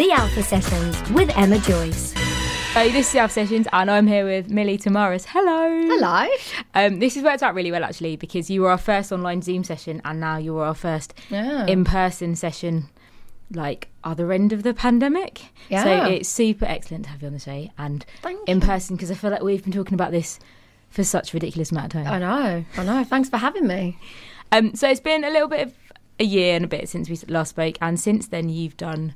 The Alpha Sessions with Emma Joyce. So this is Alpha Sessions, and I'm here with Millie Tamaris. Hello. Hello. Um, this has worked out really well actually because you were our first online Zoom session, and now you were our first Yeah. in-person session, like other end of the pandemic. Yeah. So it's super excellent to have you on the show and Thank in person because I feel like we've been talking about this for such a ridiculous amount of time. I know. I know. Thanks for having me. Um, so it's been a little bit of a year and a bit since we last spoke, and since then you've done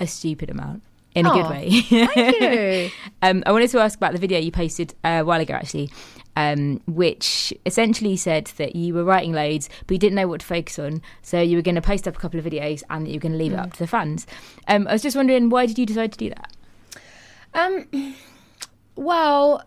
a stupid amount in a good Oh, way. Thank you. um, I wanted to ask about the video you posted a while ago, actually, um, which essentially said that you were writing loads, but you didn't know what to focus on, so you were going to post up a couple of videos and that you were going to leave it up to the fans. Um, I was just wondering, why did you decide to do that? Um, well,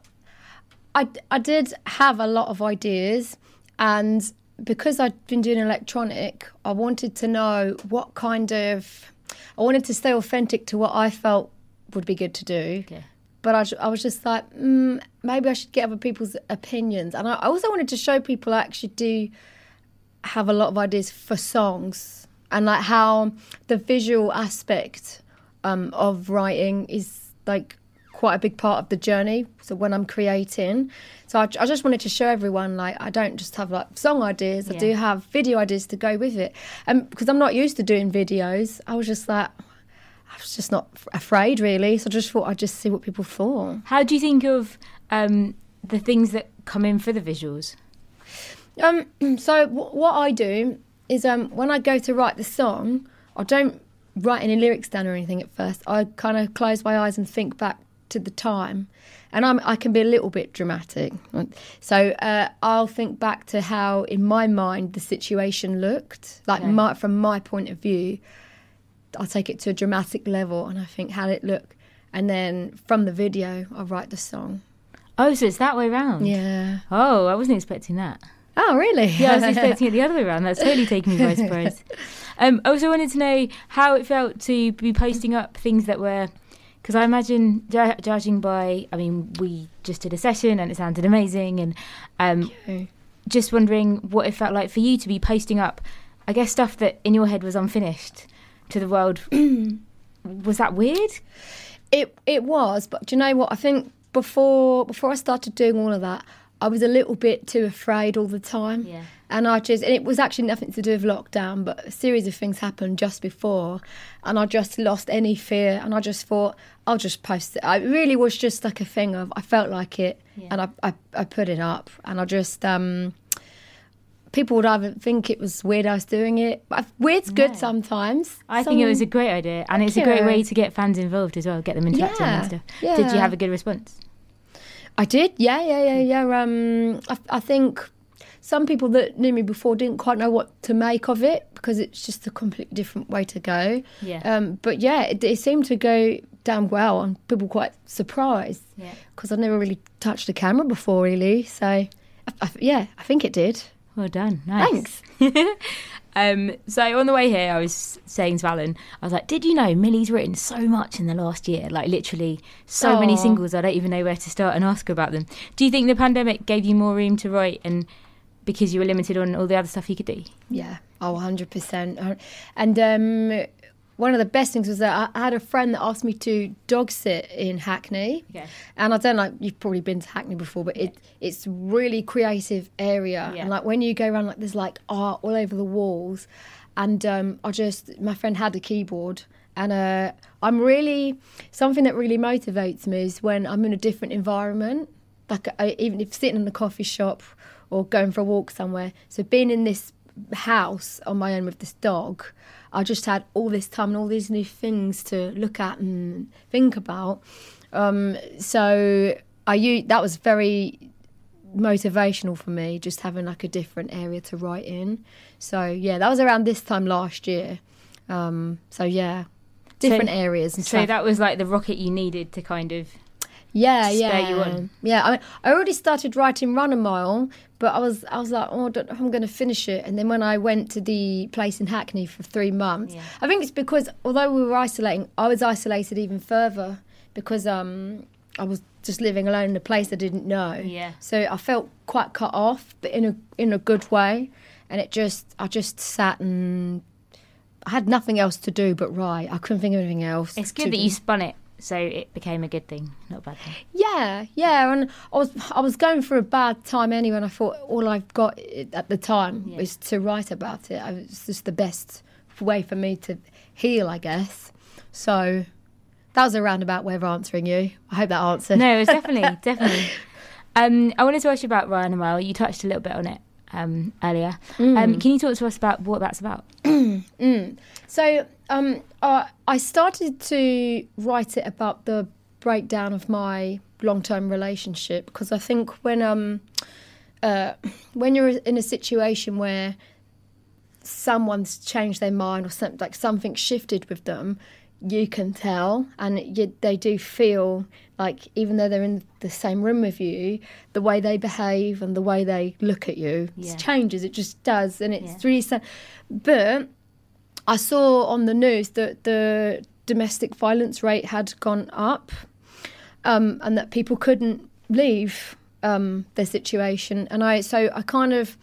I, I did have a lot of ideas, and because I'd been doing electronic, I wanted to know what kind of. I wanted to stay authentic to what I felt would be good to do. Yeah. But I, I was just like, mm, maybe I should get other people's opinions. And I I also wanted to show people I actually do have a lot of ideas for songs and like how the visual aspect um, of writing is like quite a big part of the journey. So when I'm creating, so I, I just wanted to show everyone like I don't just have like song ideas. I do have video ideas to go with it, and because I'm not used to doing videos, I was just like. I was just not afraid, really. So I just thought I'd just see what people thought. How do you think of um, the things that come in for the visuals? Um, so w- what I do is um, when I go to write the song, I don't write any lyrics down or anything at first. I kind of close my eyes and think back to the time, and I'm, I can be a little bit dramatic. So uh, I'll think back to how, in my mind, the situation looked, like Okay. my, from my point of view. I'll take it to a dramatic level, and I think how did it look, and then from the video, I write the song. Oh, so it's that way round. Yeah. Oh, I wasn't expecting that. Oh, really? Yeah, I was expecting it the other way around. That's totally taken me by surprise. Um, I also wanted to know how it felt to be posting up things that were, because I imagine, ju- judging by, I mean, we just did a session and it sounded amazing, and um, just wondering what it felt like for you to be posting up, I guess, stuff that in your head was unfinished to the world. was that weird? It it was, but do you know what? I think before before I started doing all of that, I was a little bit too afraid all the time. Yeah. And I just and it was actually nothing to do with lockdown, but a series of things happened just before, and I just lost any fear, and I just thought I'll just post it. It really was just like a thing of I felt like it, Yeah. and I, I I put it up, and I just um. People would either think it was weird I was doing it. But weird's good sometimes. I think it was a great idea, and it's a great you. way to get fans involved as well, get them interacting and Yeah, stuff. Did you have a good response? I did, yeah, yeah, yeah, yeah. Um, I, I think some people that knew me before didn't quite know what to make of it because it's just a completely different way to go. Yeah. Um, but yeah, it, it seemed to go down well, and people were quite surprised Yeah. because I'd never really touched a camera before, really. So, I, I, yeah, I think it did. Well done. Nice. Thanks. um, so on the way here, I was saying to Alan, I was like, "Did you know Millie's written so much in the last year? Like literally so many singles. I don't even know where to start and ask her about them. Do you think the pandemic gave you more room to write, and because you were limited on all the other stuff you could do? Yeah, oh, 100%. And um, one of the best things was that I had a friend that asked me to dog sit in Hackney. Okay. And I don't know, you've probably been to Hackney before, but it, it's really creative area. Yeah. And like when you go around, like there's like art all over the walls. And um, I just, my friend had a keyboard. And uh, I'm really, something that really motivates me is when I'm in a different environment. Like I, even if sitting in a coffee shop or going for a walk somewhere. So being in this house on my own with this dog, I just had all this time and all these new things to look at and think about. Um, so I that was very motivational for me, just having like a different area to write in. So yeah, that was around this time last year. Um, so yeah, different areas. And So stuff. that was like the rocket you needed to kind of. Yeah, yeah, you on. yeah. I, mean, I already started writing Run a Mile, but I was I was like, oh, I don't know if I'm going to finish it. And then when I went to the place in Hackney for three months, Yeah. I think it's because although we were isolating, I was isolated even further because um I was just living alone in a place I didn't know. Yeah. So I felt quite cut off, but in a in a good way. And it just I just sat and I had nothing else to do but write. I couldn't think of anything else. It's good that do. you spun it so it became a good thing, not a bad thing. Yeah, yeah, and I was I was going through a bad time anyway, and I thought all I've got at the time Yeah. was to write about it. It's just the best way for me to heal, I guess. So that was a roundabout way of answering you. I hope that answered. No, it's definitely, definitely. Um, I wanted to ask you about Run a Mile. You touched a little bit on it um, earlier. Um, can you talk to us about what that's about? So um, uh, I started to write it about the breakdown of my long-term relationship because I think when um uh, when you're in a situation where someone's changed their mind or something like something shifted with them, you can tell, and you, they do feel like even though they're in the same room with you, the way they behave and the way they look at you Yeah. changes. It just does, and it's Yeah. really sad. But I saw on the news that the domestic violence rate had gone up, um, and that people couldn't leave um, their situation. And I so I kind of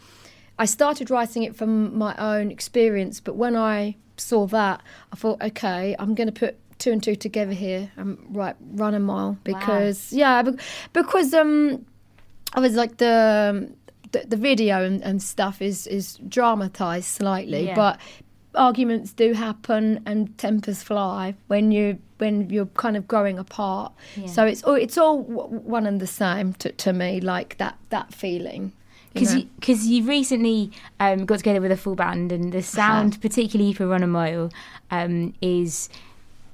I started writing it from my own experience, but when I saw that, I thought, okay, I'm going to put two and two together here and write run a mile because yeah, because um, I was like the the, the video and, and stuff is is dramatized slightly, Yeah. but arguments do happen and tempers fly when you when you're kind of growing apart. Yeah. So it's all it's all one and the same to, to me, like that that feeling. you Because know? you, cause you recently um, got together with a full band, and the sound, particularly for Run a Mile, um, is,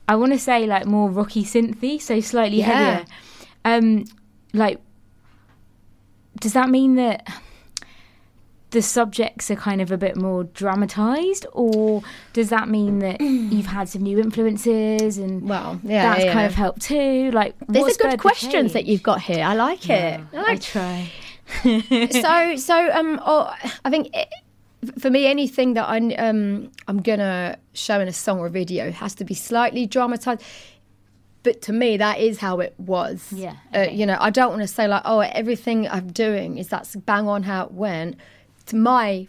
I want to say, like more rocky synthy, so slightly Yeah. heavier. Um, like, does that mean that the subjects are kind of a bit more dramatized, or does that mean that you've had some new influences and well, yeah, that's yeah. kind of helped too? Like, These are good questions that you've got here. I like it. I I like try. so so um oh, I think it, for me anything that I um I'm gonna show in a song or a video has to be slightly dramatized. But to me, that is how it was. Yeah, Uh, you know, I don't want to say like, oh, everything I'm doing is that's bang on how it went. To my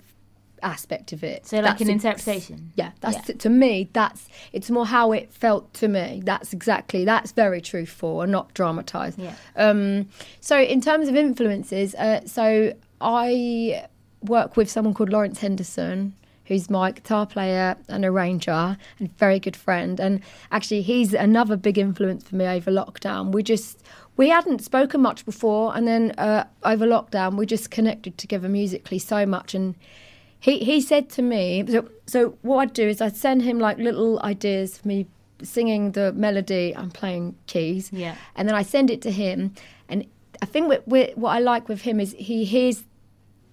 aspect of it, So, like that's an ex- interpretation. Yeah, that's Yeah. To, to me. That's it's more how it felt to me. That's exactly that's very truthful and not dramatized. Yeah. Um, so in terms of influences, uh, so I work with someone called Lawrence Henderson, who's my guitar player and arranger and very good friend. And actually, he's another big influence for me over lockdown. We just we hadn't spoken much before, and then uh, over lockdown, we just connected together musically so much. And he he said to me, so, so what I'd do is I'd send him like little ideas for me singing the melody and playing keys Yeah. and then I send it to him. And I think what, what what I like with him is he hears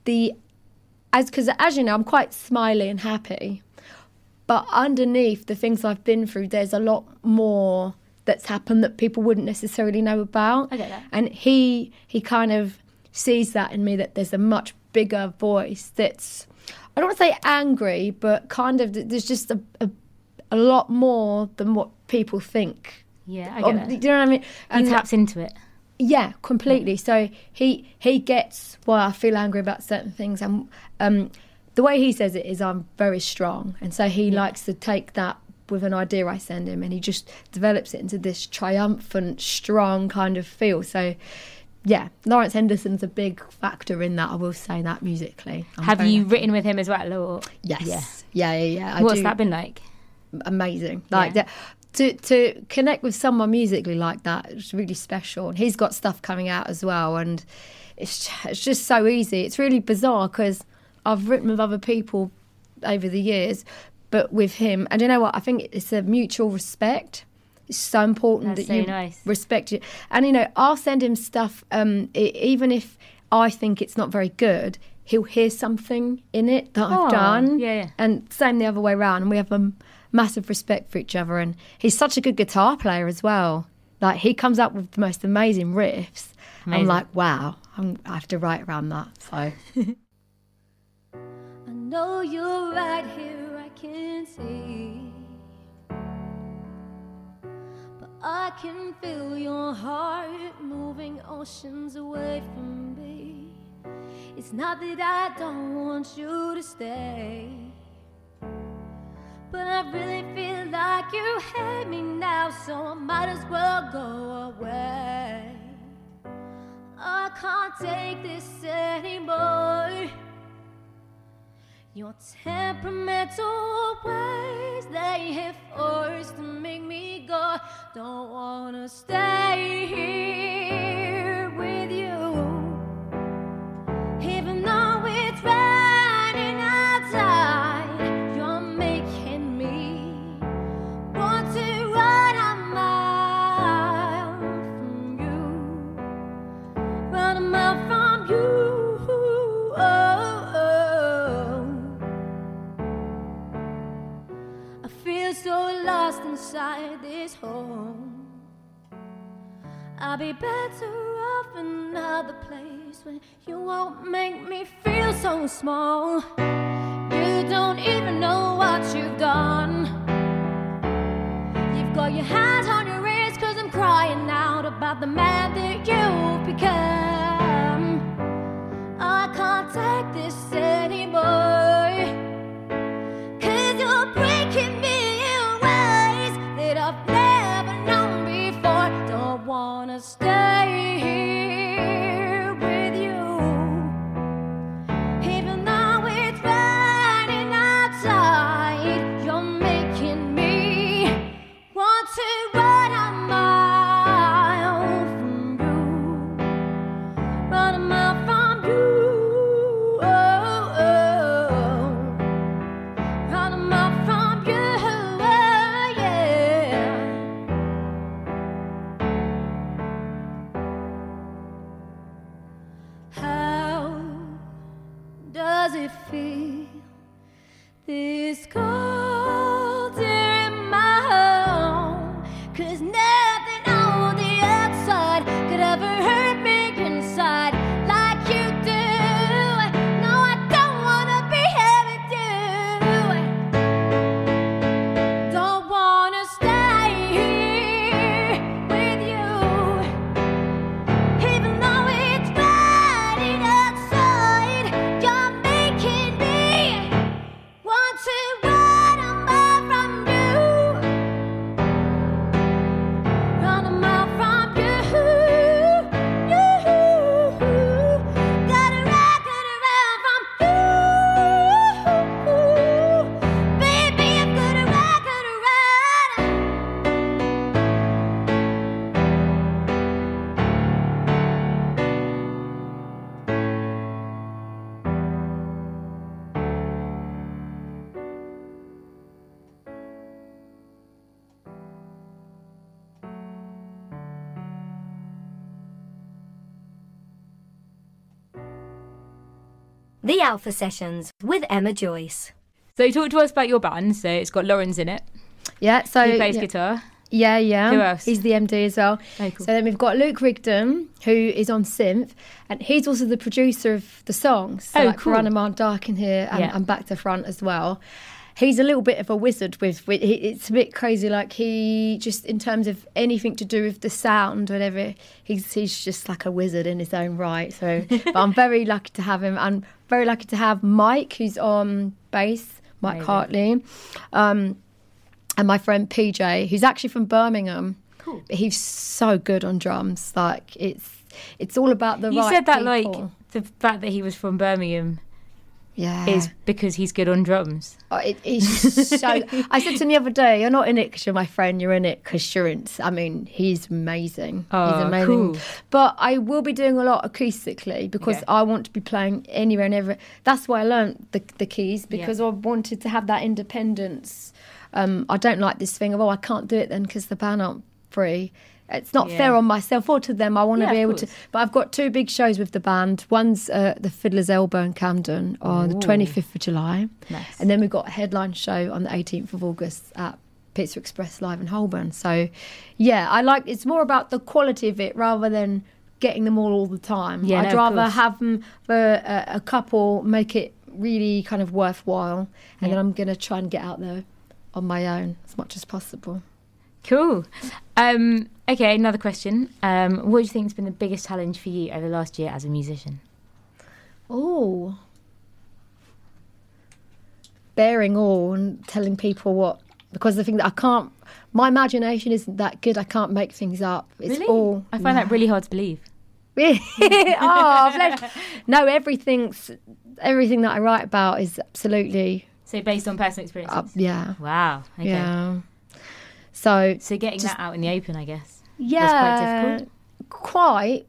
the as because as you know I'm quite smiley and happy, but underneath the things I've been through, there's a lot more that's happened that people wouldn't necessarily know about. I get that. And he he kind of sees that in me that there's a much bigger voice that's I don't want to say angry, but kind of there's just a, a a lot more than what people think. Yeah, I Or- get do you know what I mean? He And taps into it. yeah, completely. So he he gets why I feel angry about certain things, and um, the way he says it is I'm very strong, and so he likes to take that with an idea I send him, and he just develops it into this triumphant, strong kind of feel. So. Yeah, Lawrence Henderson's a big factor in that. I will say that musically. I'm Have you lucky. written with him as well? Or Yes. Yeah. Yeah, yeah, yeah. What's do that been like? amazing. Like Yeah. that to to connect with someone musically like that is really special. And he's got stuff coming out as well, and it's it's just so easy. It's really bizarre because I've written with other people over the years, but with him, and you know what? I think it's a mutual respect. It's so important That's that so you nice. respect it. And you know, I'll send him stuff, um, e- even if I think it's not very good. He'll hear something in it that Oh, I've done, yeah, yeah. and same the other way around. And we have a m- massive respect for each other. And he's such a good guitar player as well. Like he comes up with the most amazing riffs. Amazing. I'm like, wow, I'm, I have to write around that. So I know you're right here, I can see. But I can feel your heart moving oceans away from me. It's not that I don't want you to stay. But I really feel like you hate me now, so I might as well go away. I can't take this anymore. Your temperamental ways, they have forced to make me go. Don't wanna stay here feel so lost inside this home. I'll be better off another place when you won't make me feel so small. You don't even know what you've done. You've got your hands on your ears cause I'm crying out about the man that you've become. I can't take this anymore. Feel? This cold The Alpha Sessions with Emma Joyce. So talk to us about your band. So it's got Lawrence in it. Yeah, so He plays yeah, guitar. yeah, yeah. Who else? He's the MD as well. Oh, cool. So then we've got Luke Rigdon, who is on synth, and he's also the producer of the songs. So Oh, like cool. Run a Dark in here and, Yeah. and Back to Front as well. He's a little bit of a wizard with, with he, it's a bit crazy. Like he just in terms of anything to do with the sound, whatever. He's he's just like a wizard in his own right. So, but I'm very lucky to have him, and very lucky to have Mike, who's on bass, Mike Amazing. Hartley. Um, and my friend PJ, who's actually from Birmingham. Cool. But he's so good on drums. Like it's it's all about the You right said that like the fact that he was from Birmingham yeah. is because he's good on drums. Oh, it, it's so. I said to him the other day, "You're not in it because you're my friend. You're in it because you're in." I mean, he's amazing. Oh, he's amazing. cool. But I will be doing a lot acoustically because Okay. I want to be playing anywhere and everywhere. That's why I learned the the keys because I wanted to have that independence. Um, I don't like this thing of oh I can't do it then because the band aren't free. It's not Yeah. fair on myself or to them. I want to Yeah, be able to. But I've got two big shows with the band. One's uh, the Fiddler's Elbow in Camden on the 25th of July. Nice. And then we've got a headline show on the 18th of August at Pizza Express Live in Holborn. So, yeah, I like it's more about the quality of it rather than getting them all all the time. Yeah, I'd no, rather have them for a, a couple, make it really kind of worthwhile, and then I'm going to try and get out there on my own as much as possible. Cool. Um, okay, another question. Um, what do you think has been the biggest challenge for you over the last year as a musician? Oh. bearing all and telling people what because the thing that I can't. My imagination isn't that good. I can't make things up. It's Really? all. I find that really hard to believe. oh, no, everything's everything that I write about is absolutely So based on personal experience. up. Yeah, Wow. Okay. yeah. So So getting that out in the open, I guess. yeah, quite difficult? quite.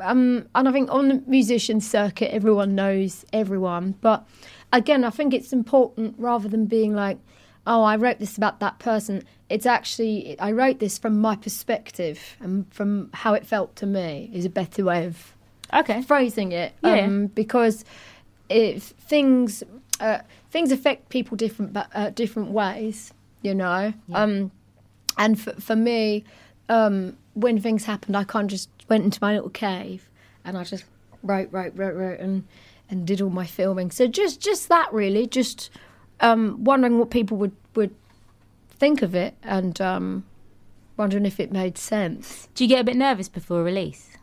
Um, and I think on the musician circuit, everyone knows everyone. But again, I think it's important rather than being like, "Oh, I wrote this about that person." It's actually I wrote this from my perspective and from how it felt to me. Is a better way of Okay. phrasing it Yeah. um, because if things uh, things affect people different but uh, different ways you know um, and for, for me um, when things happened I kind of just went into my little cave and I just wrote wrote wrote wrote and and did all my filming so just just that really just um, wondering what people would would think of it and um, wondering if it made sense Do you get a bit nervous before release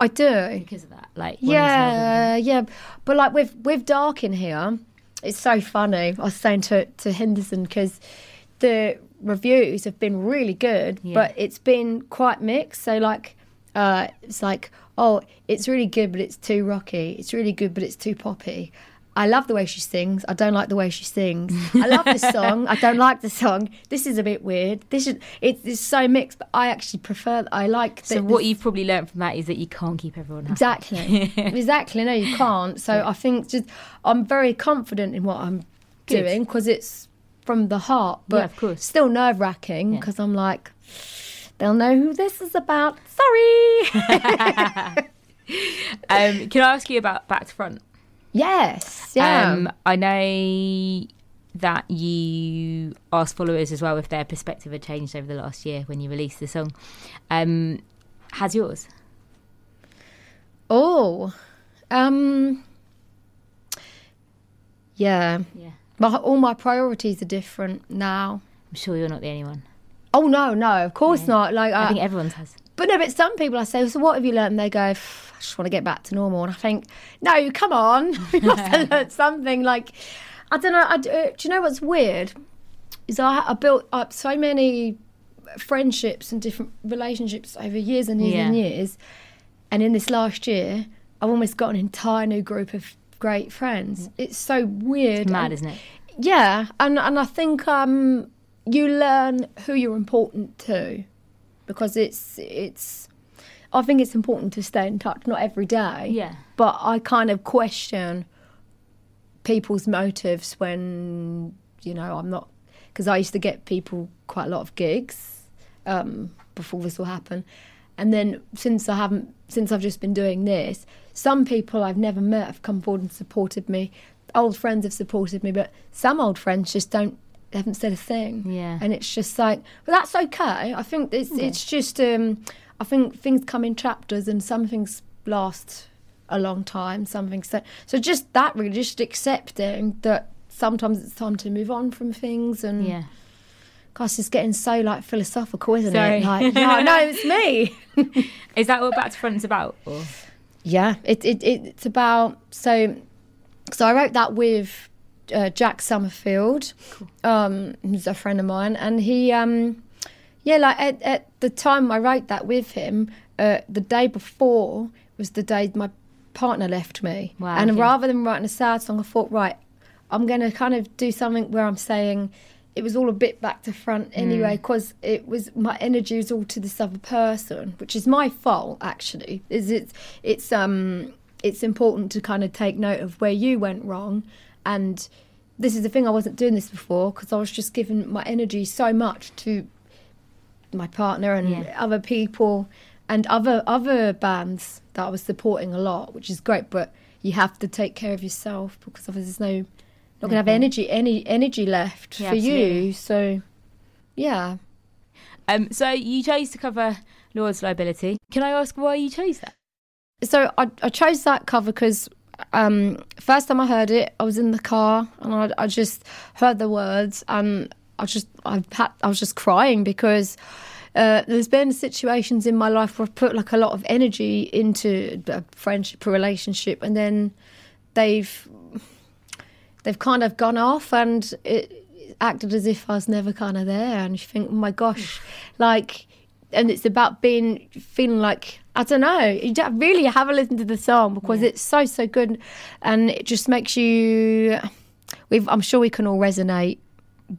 I do because of that? Like wanting to know Yeah, yeah. But like with with Dark in here, it's so funny. I was saying to to Henderson because the reviews have been really good, Yeah. but it's been quite mixed. So like, uh, it's like, oh, it's really good, but it's too rocky. It's really good, but it's too poppy. I love the way she sings. I don't like the way she sings. I love the song. I don't like the song. This is a bit weird. This is it's, it's so mixed, but I actually prefer. I like. So what the- you've probably learned from that is that you can't keep everyone happy. Exactly. exactly. No, you can't. So I think just I'm very confident in what I'm Good. doing because it's from the heart, but Yeah, of course. still nerve wracking Yeah. because I'm like, they'll know who this is about. Sorry. Um, can I ask you about back to front? yes. Yeah. Um, I know that you asked followers as well if their perspective had changed over the last year when you released the song. Um, has yours? oh. Um. Yeah. Yeah. My, all my priorities are different now. I'm sure you're not the only one. Oh no, no, of course not. Like I I, think everyone's has. But no, but some people I say, so what have you learned? And they go, I just want to get back to normal. And I think, no, come on. you must have learned something. Like, I don't know. I, uh, do you know what's weird? Is I, I built up so many friendships and different relationships over years and years and years. And in this last year, I've almost got an entire new group of great friends. It's so weird. Mad, and- isn't it? yeah, and and I think um, you learn who you're important to, because it's it's. I think it's important to stay in touch, not every day. Yeah. But I kind of question people's motives when you know I'm not because I used to get people quite a lot of gigs um, before this all happened, and then since I haven't since I've just been doing this, some people I've never met have come forward and supported me. Old friends have supported me, but some old friends just don't haven't said a thing. Yeah. and it's just like, but that's okay. I think it's it's just um, I think things come in chapters, and some things last a long time. Some things so so just that really just accepting that sometimes it's time to move on from things and Yeah. Gosh, it's getting so like philosophical, isn't Sorry. it? Like, no, no, it's me. Is that what back to front's about? Or? Yeah, it, it it's about so. So I wrote that with uh, Jack Summerfield, um, who's a friend of mine, and he, um, yeah, like at, at the time I wrote that with him, uh, the day before was the day my partner left me, Wow, and okay. rather than writing a sad song, I thought, right, I'm going to kind of do something where I'm saying it was all a bit back to front anyway because it was my energy was all to this other person which is my fault actually is it's it's um it's important to kind of take note of where you went wrong and this is the thing i wasn't doing this before because i was just giving my energy so much to my partner and Yeah. other people and other other bands that i was supporting a lot which is great but you have to take care of yourself because otherwise there's no not gonna have energy any energy left Yeah, for you so yeah Um, so you chose to cover Lorde's liability. Can I ask why you chose that? so I, I chose that cover because um, first time I heard it, I was in the car and I, I just heard the words and I just I had, I was just crying because uh, there's been situations in my life where I've put like a lot of energy into a friendship, a relationship, and then they've they've kind of gone off and it acted as if I was never kind of there. And you think, oh my gosh, like, and it's about being feeling like I don't know. You don't really have a listen to the song because it's so so good, and it just makes you. We've, I'm sure we can all resonate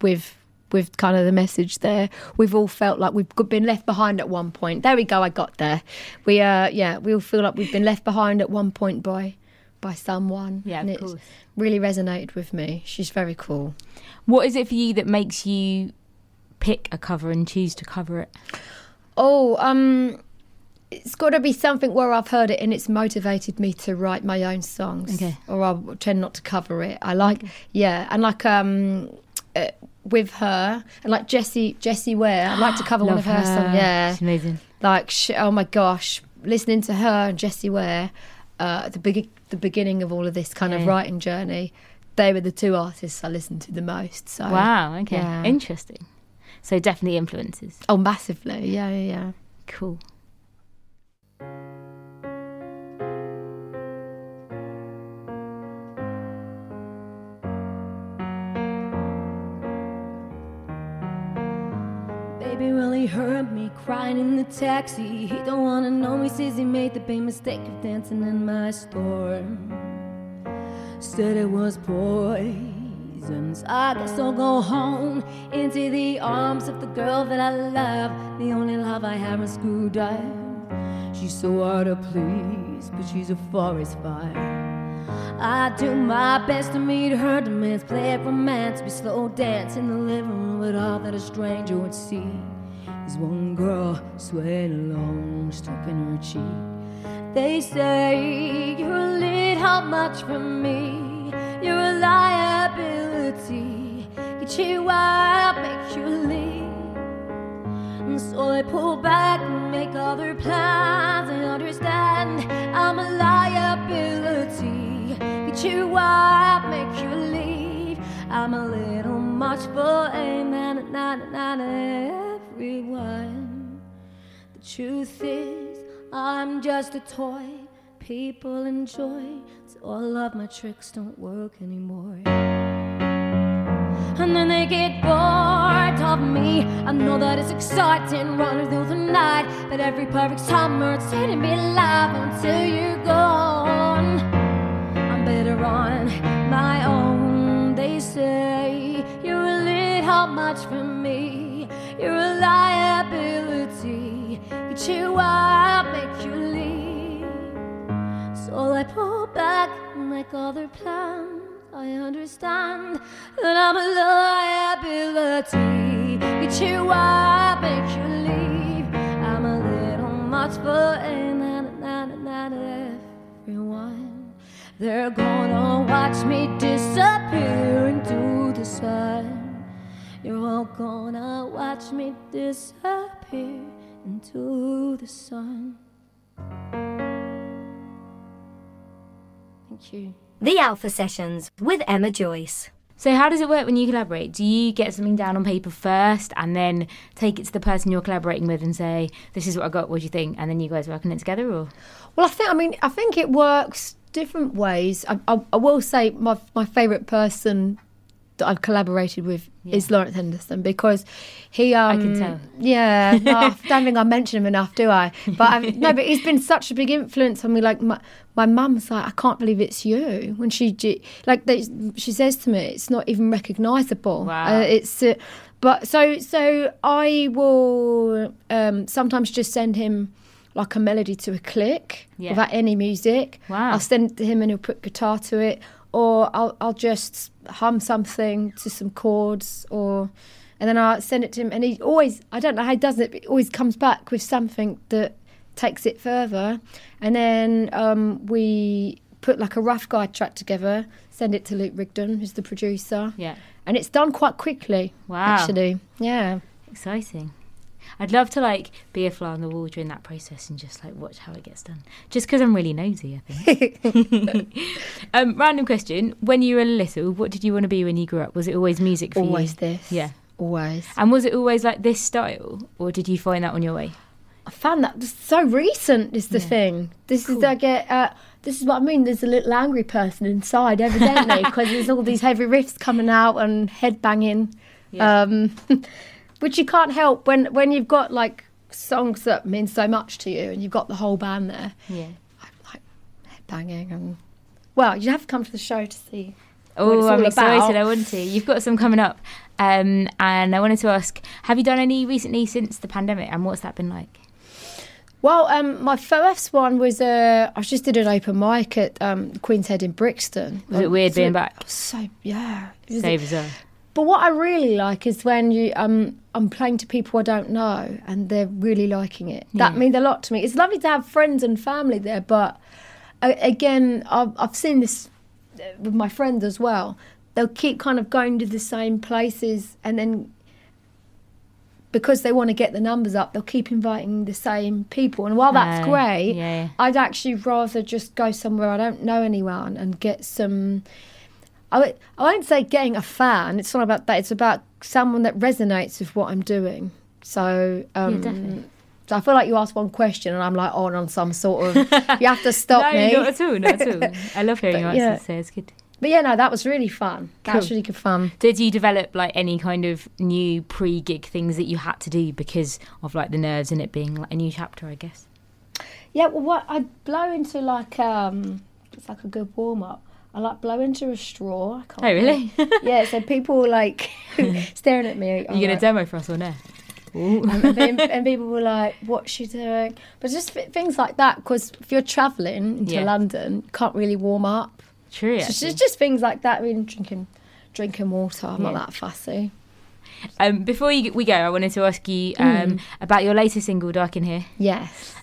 with with kind of the message there. We've all felt like we've been left behind at one point. There we go. I got there. We uh yeah, we all feel like we've been left behind at one point by by someone. Yeah, and of course. really resonated with me. She's very cool. What is it for you that makes you pick a cover and choose to cover it? Oh, um, it's got to be something where I've heard it and it's motivated me to write my own songs. Okay. Or I'll tend not to cover it. I like, yeah, and like um, uh, with her and like Jessie Jessie Ware. I'd like to cover one of her, songs. Yeah, She's amazing. like sh- oh my gosh, listening to her and Jessie Ware uh, the big the beginning of all of this kind Yeah. of writing journey. They were the two artists I listened to the most. So Wow, okay. yeah. Interesting. So definitely influences. oh, massively, yeah, yeah, yeah. Cool. Baby really hurt me crying in the taxi. He don't wanna know me, says he made the big mistake of dancing in my store. Said it was poison. I guess I'll go home into the arms of the girl that I love. The only love I have is screwed up. She's so hard to please, but she's a forest fire. I do my best to meet her demands, play it romance, we slow dance in the living room, but all that a stranger would see is one girl swaying along, stroking her cheek. They say you're a little much for me, you're a liability. Get you out, make you leave. And so I pull back and make other plans. I understand I'm a liability. Get you out, make you leave. I'm a little much for a man, not, not everyone. The truth is, I'm just a toy people enjoy. So all of my tricks don't work anymore. And then they get bored of me. I know that it's exciting running through the night. But every perfect summer it's hitting me live until you're gone. I'm better on my own. They say you're a little much for me. You out, make you leave. So I pull back and make other plans. I understand that I'm a liability. Get you out, make you leave. I'm a little much for eh, not everyone. They're gonna watch me disappear into the sun. You're all gonna watch me disappear into the sun. Thank you. The Alpha Sessions with Emma Joyce. So how does it work when you collaborate? Do you get something down on paper first and then take it to the person you're collaborating with and say, "This is what I got. What do you think?" And then you guys work on it together, or Well, I think I mean I think it works different ways. I, I, I will say my my favourite person that I've collaborated with is Lawrence Henderson because he. Um, can tell. Yeah, no, I don't think I mention him enough, do I? But i no, but he's been such a big influence on me. Like my my mum's like, I can't believe it's you. When she like they, she says to me, it's not even recognisable. Wow. Uh, it's. Uh, but so so I will um, sometimes just send him like a melody to a click Yeah. without any music. Wow. I'll send it to him and he'll put guitar to it, or I'll I'll just hum something to some chords, or and then I'll send it to him, and he always I don't know how he does it, but he always comes back with something that takes it further, and then um, we put like a rough guide track together, send it to Luke Rigdon, who's the producer, yeah, and it's done quite quickly. Wow. actually, yeah. exciting. I'd love to like be a fly on the wall during that process and just like watch how it gets done. Just because I'm really nosy, I think. um, random question: When you were little, what did you want to be when you grew up? Was it always music for Always you? Always this. Yeah. Always. And was it always like this style, or did you find that on your way? I found that just so recent is the thing. This is I get. Uh, this is what I mean. There's a little angry person inside, evidently, because there's all these heavy riffs coming out and head banging, Yeah. um, which you can't help when when you've got like songs that mean so much to you and you've got the whole band there, Yeah. like head banging and. Well, you have to come to the show to see. Oh, I'm excited. about. I want to. You've got some coming up. Um, and I wanted to ask have you done any recently since the pandemic and what's that been like? Well, um, my first one was uh, I just did an open mic at um, Queen's Head in Brixton. Was it weird So- being back? So yeah, it was- Save as well. But what I really like is when you um I'm playing to people I don't know and they're really liking it. That means a lot to me. It's lovely to have friends and family there, but uh, again, I've I've seen this uh, with my friends as well. They'll keep kind of going to the same places and then because they want to get the numbers up, they'll keep inviting the same people. And while that's great, yeah, yeah. I'd actually rather just go somewhere I don't know anyone and get some. I, I won't say getting a fan. It's not about that. It's about someone that resonates with what I'm doing. So, um, definitely. so I feel like you asked one question and I'm like on on some sort of. you have to stop no, me. not at all. Not at all. I love hearing your But, yeah. answers, so it's good. But yeah, no, that was really fun. That was really good fun. Did you develop like any kind of new pre-gig things that you had to do because of like the nerves and it being like a new chapter? I guess. Yeah, well, what I blow into like um, it's like a good warm up. I like blow into a straw. I can't Oh really? yeah, so people were like staring at me. Are you gonna demo for us or no? and, and, and people were like, "What's she doing?" But just f- things like that. Because if you're travelling into Yeah. London, you can't really warm up. True. So just, just things like that. I mean, drinking, drinking water. I'm Yeah. not that fussy. Um, before you, we go, I wanted to ask you um, about your latest single, "Dark in Here," Yes,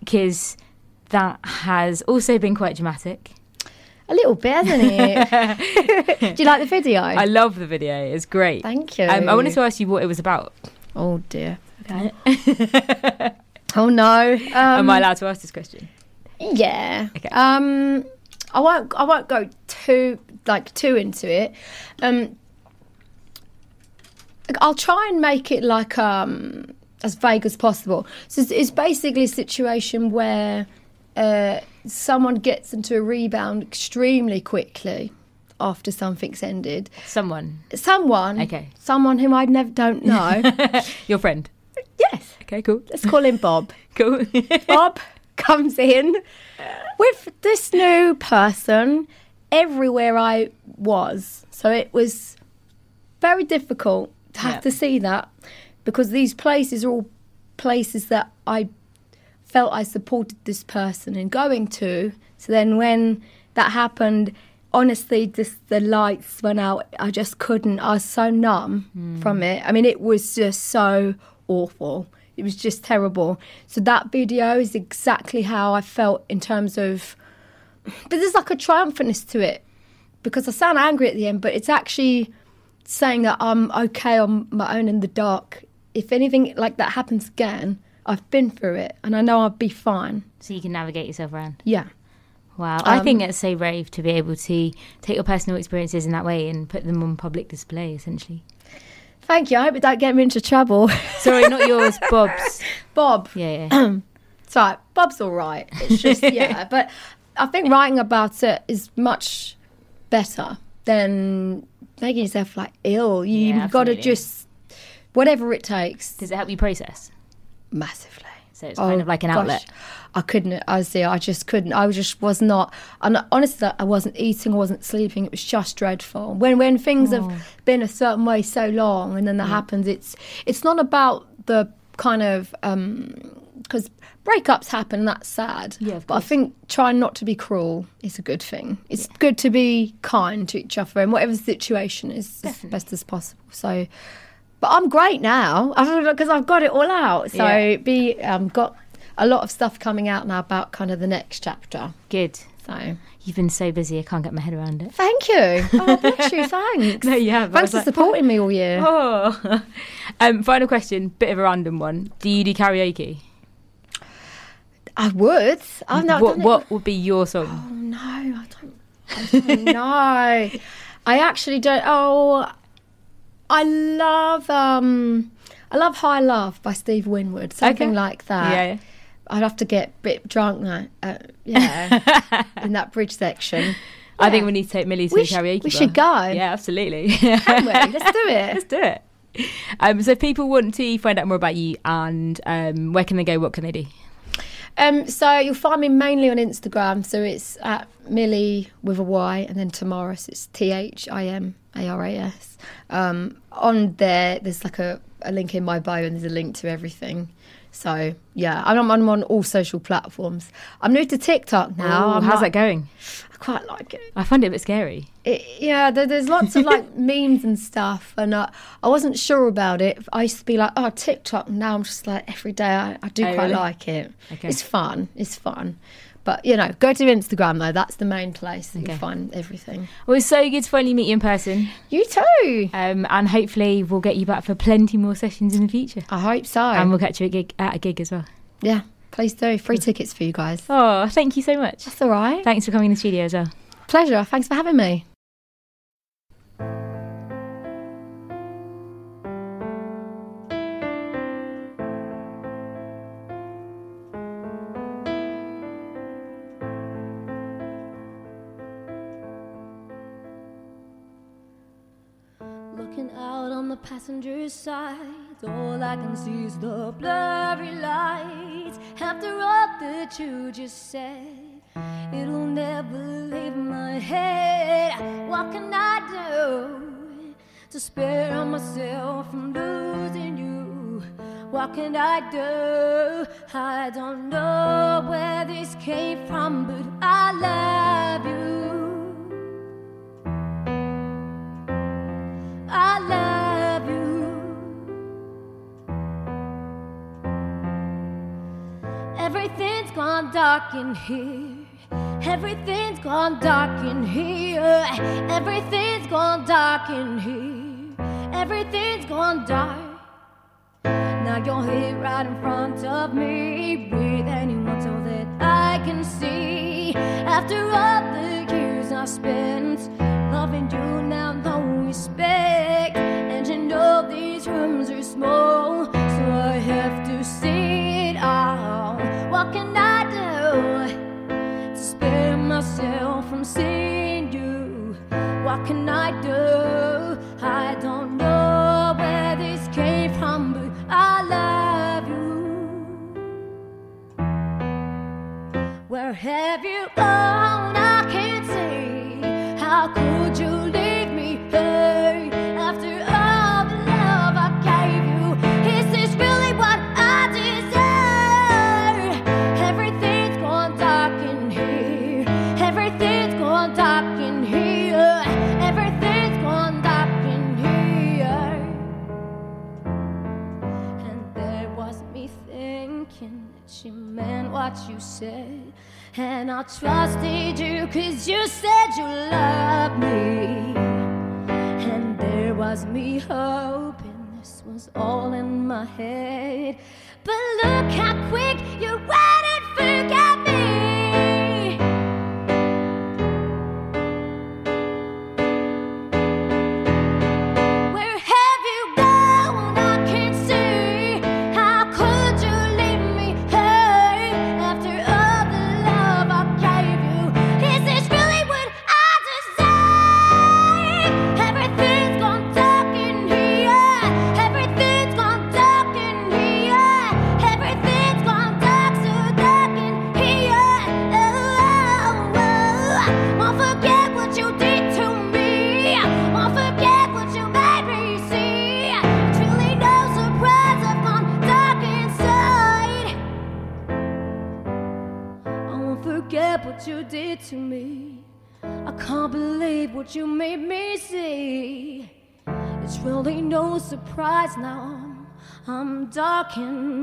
because that has also been quite dramatic. A little bit, hasn't it? Do you like the video? I love the video; it's great. Thank you. Um, I wanted to ask you what it was about. Oh dear. Okay. oh no. Um, Am I allowed to ask this question? Yeah. Okay. Um, I won't. I won't go too like too into it. Um, I'll try and make it like um as vague as possible. So it's, it's basically a situation where uh, someone gets into a rebound extremely quickly after something's ended. Someone, Someone. Okay. Someone whom I never don't know. your friend. yes. Okay, cool, Let's call him Bob. cool. Bob comes in with this new person everywhere I was. So it was very difficult to have Yeah. to see that because these places are all places that I felt I supported this person in going to. So then when that happened, honestly, just the lights went out. I just couldn't. I was so numb hmm. from it. I mean, it was just so awful. It was just terrible. So that video is exactly how I felt in terms of. But there's like a triumphantness to it because I sound angry at the end, but it's actually saying that I'm okay on my own in the dark. If anything like that happens again, I've been through it and I know I'll be fine. so you can navigate yourself around. Yeah. Wow, I think um, it's so brave to be able to take your personal experiences in that way and put them on public display, essentially. Thank you. I hope it don't get me into trouble. Sorry, not yours, Bob's. Bob. Yeah, yeah. It's. Bob's all right. It's just, yeah. But I think writing about it is much better than making yourself like ill. You've got to just, whatever it takes, Does it help you process? Massively. So it's kind Oh, of like an gosh. outlet. I couldn't. I see. I just couldn't. I just was not. And honestly, I wasn't eating. I wasn't sleeping. It was just dreadful. When when things Oh. have been a certain way so long, and then that happens, it's it's not about the kind of um, because breakups happen. and That's sad. Yeah, but I think trying not to be cruel is a good thing. It's good to be kind to each other, and whatever the situation is, as best as possible. So. But I'm great now. I don't know because I've got it all out. So Yeah. be um, got a lot of stuff coming out now about kind of the next chapter. Good. So You've been so busy, I can't get my head around it. thank you. Oh, bless you. Thanks. No, you have. Thanks for like, supporting me all year. Oh. um, final question, bit of a random one. Do you do karaoke? I would. I've not what what would be your song? Oh no, I don't. I don't know. I actually don't. Oh, I love. um I love Higher Love by Steve Winwood, something Okay. like that. yeah. I'd have to get a bit drunk now. Uh, yeah, in that bridge section. I think we need to take Millie to We the sh- we bar. should go. Yeah, absolutely. Can we? Let's do it. Let's do it. Um, so, if people want to find out more about you and um, where can they go? What can they do? Um, so you'll find me mainly on Instagram. So it's at Millie with a Y, and then Thimaras. It's T H I M A R A S. Um, on there, there's like a, a link in my bio, and there's a link to everything. So yeah, I'm, I'm on all social platforms. I'm new to TikTok now. Oh, I'm how's like- that going? I quite like it. I find it a bit scary. it, yeah, there, there's lots of like memes and stuff, and uh, I wasn't sure about it. I used to be like, oh, TikTok. Now I'm just like every day. I, I do Oh, quite really? like it. Okay. It's fun. It's fun. But you know, go to Instagram though. That's the main place that Okay. you find everything. Well, it's so good to finally meet you in person. You too. Um, and hopefully, we'll get you back for plenty more sessions in the future. I hope so. And we'll catch you at, gig, at a gig as well. yeah, please do. Free tickets for you guys. Oh, thank you so much. That's all right. Thanks for coming in the studio as well. Pleasure. Thanks for having me. Out on the passenger side, all I can see is the blurry lights. After all that you just said, it'll never leave my head. What can I do to spare myself from losing you? What can I do? I don't know where this came from, but I love you. Gone dark in here. Everything's gone dark in here. Everything's gone dark in here. Everything's gone dark. Now you're here right in front of me with anyone so that I can see. After all the years I spent loving you, now no respect. And you know these rooms are small, so I have to see it all. What can I from seeing you? What can I do? I don't know where this came from, but I love you. Where have you gone? I can't see. How could what you said. And I trusted you cause you said you loved me. And there was me hoping this was all in my head. But look how quick you went and forgot I'm